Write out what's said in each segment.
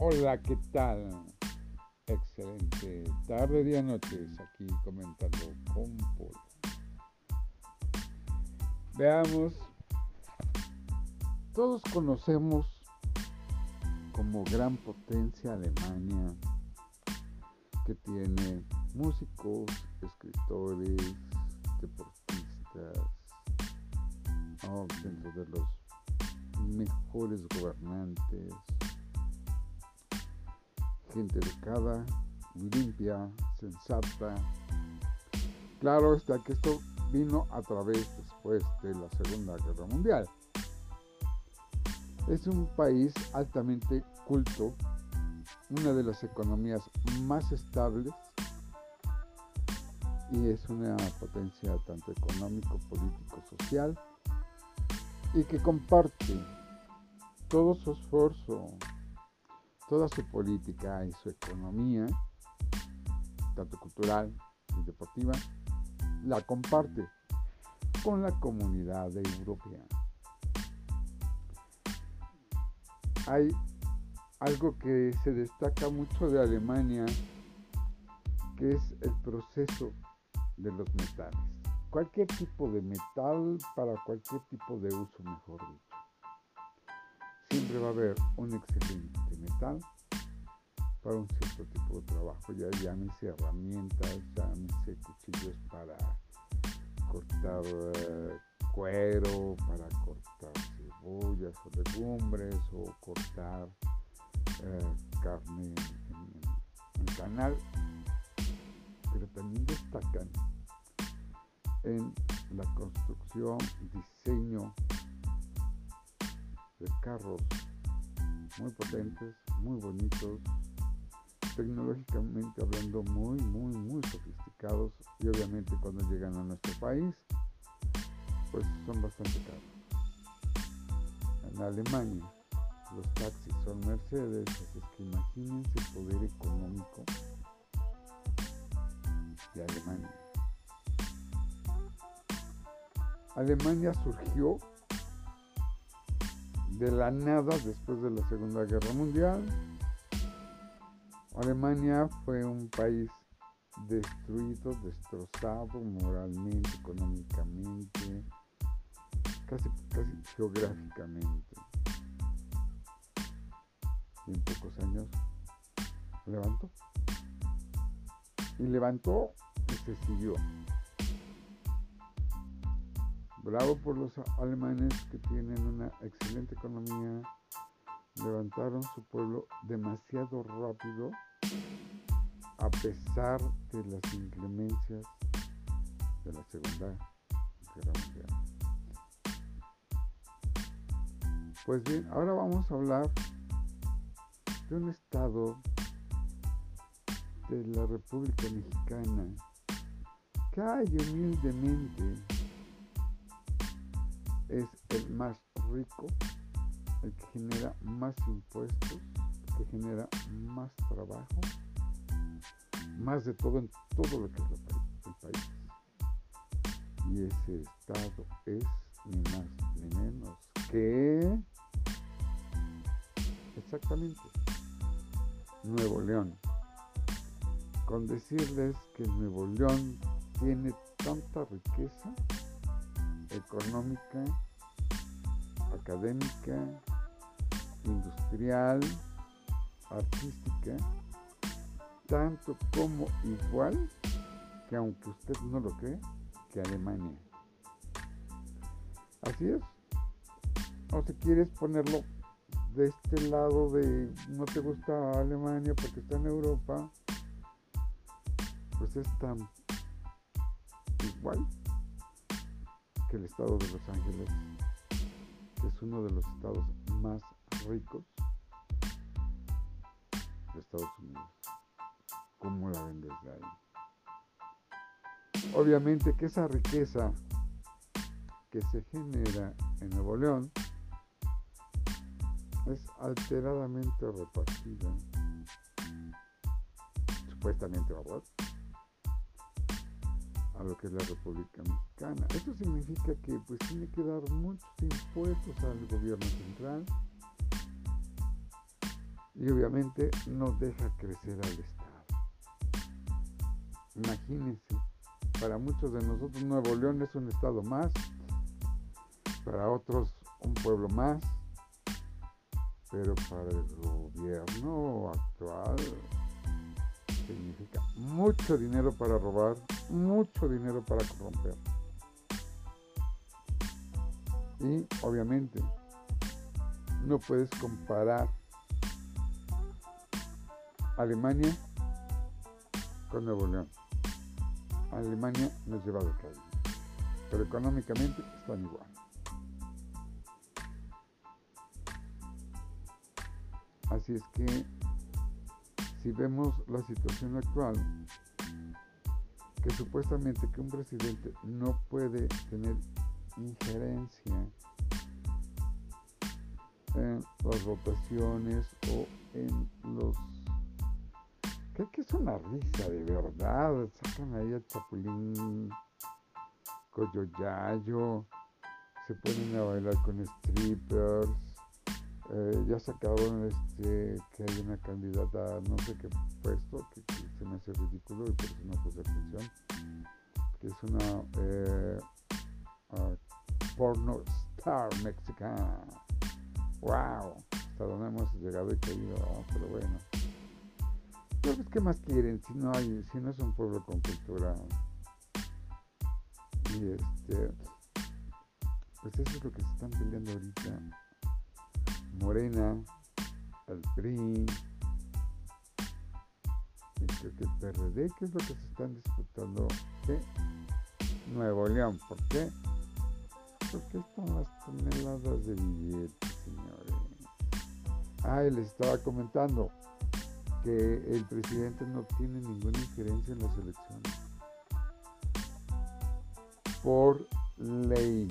Hola, ¿qué tal? Excelente tarde, día, noches, aquí comentando con Polo. Veamos, todos conocemos como gran potencia Alemania, que tiene músicos, escritores, deportistas, dentro de los mejores gobernantes, gente educada, limpia, sensata. Claro está que esto vino a través después de la Segunda Guerra Mundial. Es un país altamente culto, una de las economías más estables y es una potencia tanto económico, político, social y que comparte todo su esfuerzo, toda su política y su economía, tanto cultural y deportiva, la comparte con la comunidad europea. Hay algo que se destaca mucho de Alemania, que es el proceso de los metales cualquier tipo de metal para cualquier tipo de uso, mejor dicho. Siempre va a haber un excelente para un cierto tipo de trabajo, ya llámese herramientas, llámese cuchillos para cortar eh, cuero, para cortar cebollas o legumbres o cortar eh, carne en el canal, pero también destacan en la construcción, diseño de carros muy potentes, muy bonitos, tecnológicamente hablando muy, muy, muy sofisticados y obviamente cuando llegan a nuestro país, pues son bastante caros. En Alemania los taxis son Mercedes, así es que imagínense el poder económico de Alemania. Alemania surgió de la nada después de la Segunda Guerra Mundial. Alemania fue un país destruido, destrozado moralmente, económicamente, casi, casi geográficamente. Y en pocos años levantó. Y levantó y se siguió. Bravo por los alemanes que tienen una excelente economía, levantaron su pueblo demasiado rápido a pesar de las inclemencias de la Segunda Guerra Mundial. Pues bien, ahora vamos a hablar de un estado de la República Mexicana que hay humildemente es el más rico, el que genera más impuestos, que genera más trabajo, más de todo en todo lo que es el país. Y ese estado es ni más ni menos que exactamente Nuevo León. Con decirles que Nuevo León tiene tanta riqueza económica, académica, industrial, artística, tanto como igual que aunque usted no lo cree, que Alemania. Así es. O si quieres ponerlo de este lado de no te gusta Alemania porque está en Europa, pues es tan igual que el estado de Los Ángeles, es uno de los estados más ricos de Estados Unidos. ¿Cómo la ven desde ahí? Obviamente que esa riqueza que se genera en Nuevo León es alteradamente repartida, supuestamente, ¿verdad? A lo que es la República Mexicana. Esto significa que pues tiene que dar muchos impuestos al gobierno central y obviamente no deja crecer al Estado. Imagínense, para muchos de nosotros Nuevo León es un Estado más, para otros un pueblo más, pero para el gobierno actual significa mucho dinero para robar, mucho dinero para corromper. Y obviamente no puedes comparar Alemania con Nuevo León. Alemania nos lleva de calle, pero económicamente están igual. Así es que si vemos la situación actual, que supuestamente que un presidente no puede tener injerencia en las votaciones o en los Creo que es una risa de verdad. Sacan ahí a Chapulín Coyoyayo, se ponen a bailar con strippers. Eh, ya sacaron este, que hay una candidata no sé qué puesto, que, se me hace ridículo y por eso no puse atención, que es una eh, porno star mexicana. ¡Wow! Hasta donde hemos llegado y caído, pero bueno. Pues, ¿qué más quieren si no hay, si no es un pueblo con cultura? Y este, pues eso es lo que se están peleando ahorita. Morena, el PRI, y que PRD, que es lo que se están disputando de Nuevo León. ¿Por qué? Porque están las toneladas de billetes, señores. Ah, les estaba comentando que el presidente no tiene ninguna injerencia en las elecciones. Por ley.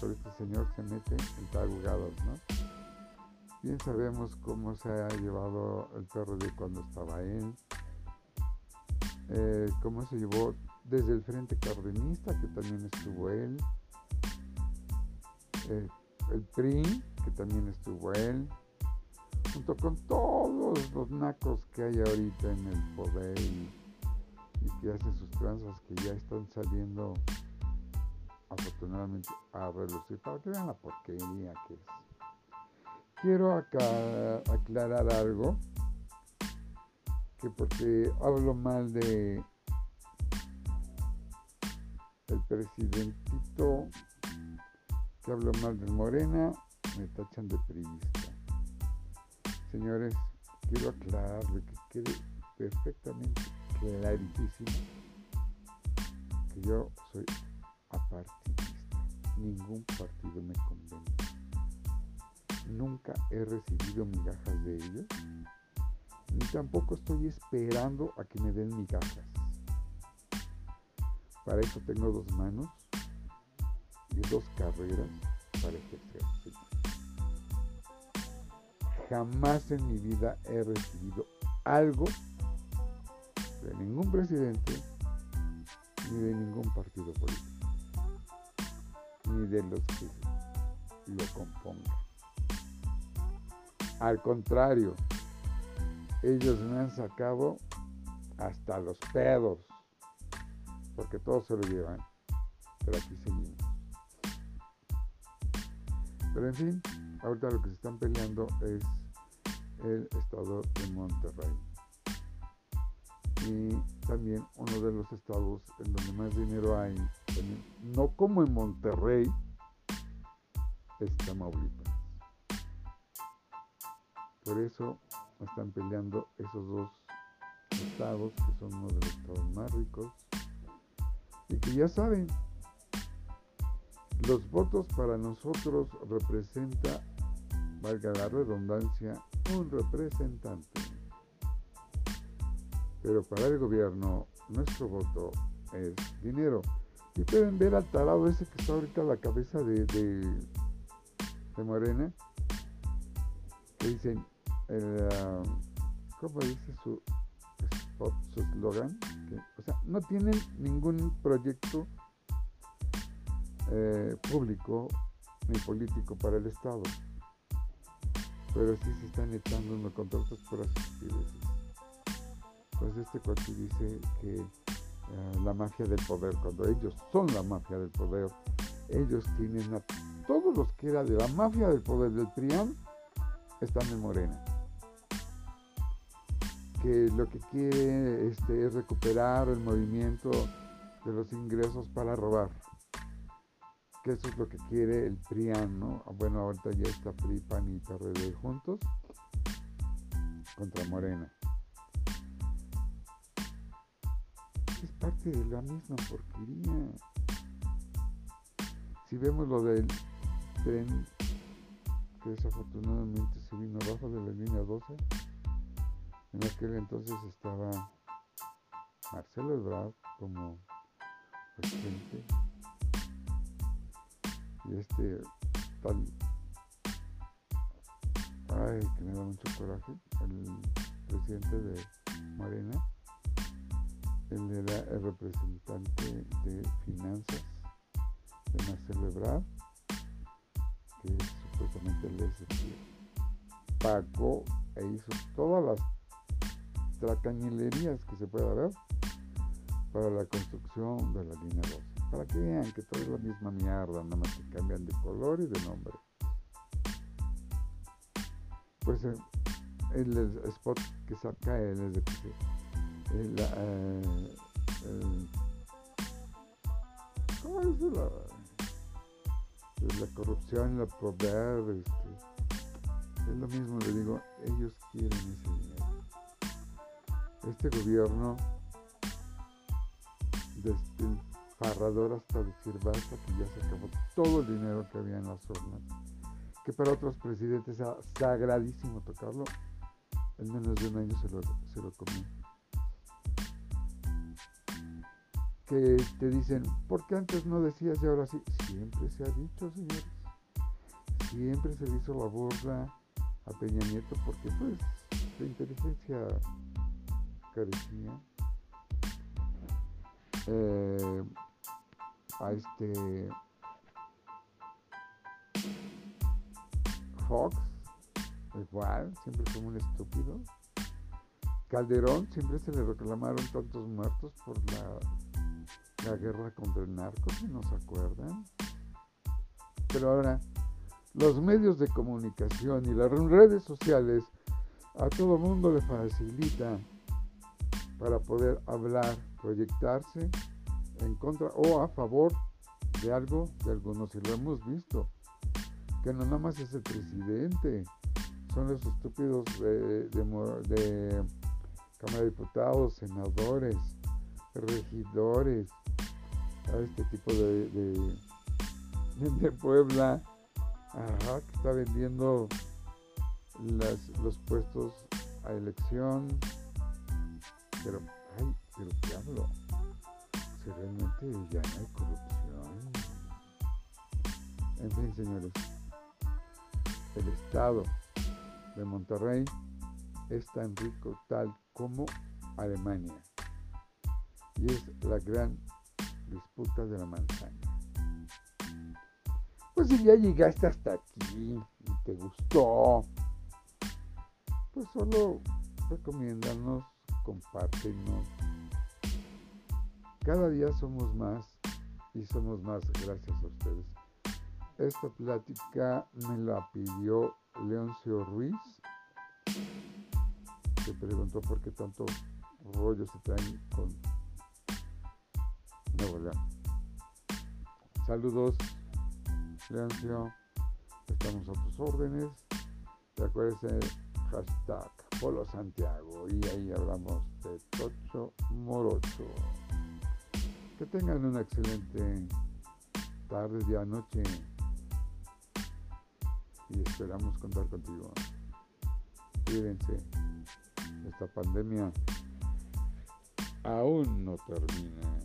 Pero este señor se mete en tarugadas, ¿no? Bien sabemos cómo se ha llevado el PRD cuando estaba él, eh, cómo se llevó desde el Frente Cardenista, que también estuvo él, eh, el PRI, que también estuvo él, junto con todos los nacos que hay ahorita en el poder y, que hacen sus tranzas que ya están saliendo afortunadamente a relucir. Para que vean la porquería que es. Quiero acá aclarar algo, que porque hablo mal de el presidentito, que hablo mal de Morena, me tachan de priista. Señores, quiero aclararle que quede perfectamente clarísimo que yo soy apartidista. Ningún partido me convence. Nunca he recibido migajas de ellos, ni tampoco estoy esperando a que me den migajas. Para eso tengo dos manos y dos carreras para ejercer jamás en mi vida he recibido algo de ningún presidente ni de ningún partido político, ni de los que lo compongan. Al contrario, ellos me han sacado hasta los pedos, porque todos se lo llevan, pero aquí seguimos. Pero en fin, ahorita lo que se están peleando es el estado de Monterrey. Y también uno de los estados en donde más dinero hay, no como en Monterrey, es Tamaulipas. Por eso están peleando esos dos estados, que son uno de los estados más ricos, y que ya saben, los votos para nosotros representa, valga la redundancia, un representante. Pero para el gobierno, nuestro voto es dinero. Y pueden ver al tarado ese que está ahorita a la cabeza de, de, Morena, que dicen, uh, ¿cómo dice su su eslogan? O sea, no tienen ningún proyecto eh, público ni político para el Estado pero sí se están echando uno contra otros por estupideces. Pues este cuate dice que eh, la mafia del poder, cuando ellos son la mafia del poder, ellos tienen a todos los que era de la mafia del poder del PRIAN, están en Morena. Que lo que quiere este, es recuperar el movimiento de los ingresos para robar que eso es lo que quiere el PRIAN, ¿no? Bueno, ahorita ya está PRI, PAN y PRD juntos contra Morena. Es parte de la misma porquería. Si vemos lo del tren que desafortunadamente se vino abajo de la línea 12, en aquel entonces estaba Marcelo Ebrard como presidente. Y este tal ay que me da mucho coraje el presidente de Morena. Él era el representante de finanzas de Marcelo Ebrard que supuestamente él es el que pagó e hizo todas las tracañilerías que se pueda ver para la construcción de la línea 12 para que vean que todo es la misma mierda, nada más que cambian de color y de nombre. Pues eh, el, spot que saca él el, eh, ¿cómo es la, la corrupción, la poder, este, es lo mismo, le digo, ellos quieren ese dinero. Este gobierno desde parrador hasta decir basta, que ya se acabó todo el dinero que había en las urnas. Que para otros presidentes era sagradísimo tocarlo. En menos de un año se lo, se lo comió. Que te dicen, ¿por qué antes no decías y ahora sí? Siempre se ha dicho, señores. Siempre se le hizo la burla a Peña Nieto porque pues de inteligencia carecía. Eh, a este Fox, igual, siempre como un estúpido. Calderón siempre se le reclamaron tantos muertos por la, la guerra contra el narco, si no se acuerdan. Pero ahora, los medios de comunicación y las redes sociales a todo mundo le facilita para poder hablar, proyectarse en contra o a favor de algo de algunos y lo hemos visto que no nada más es el presidente son los estúpidos de, de, Cámara de Diputados, senadores, regidores, este tipo de, de, de Puebla, que está vendiendo las, los puestos a elección, pero, ay, pero ¿qué hablo? si realmente ya no hay corrupción. En fin, señores, el Estado de Monterrey es tan rico tal como Alemania. Y es la gran disputa de la manzana. Pues si ya llegaste hasta aquí y te gustó, pues solo recomiéndanos, compártenos cada día somos más y somos más gracias a ustedes. Esta plática me la pidió Leoncio Ruiz, que preguntó por qué tanto rollo se traen con Saludos, Leoncio. Estamos a tus órdenes. Recuerden hashtag Polo Santiago y ahí hablamos de Tocho Morocho. Que tengan una excelente tarde, día, noche. Y esperamos contar contigo. Cuídense. Esta pandemia aún no termina.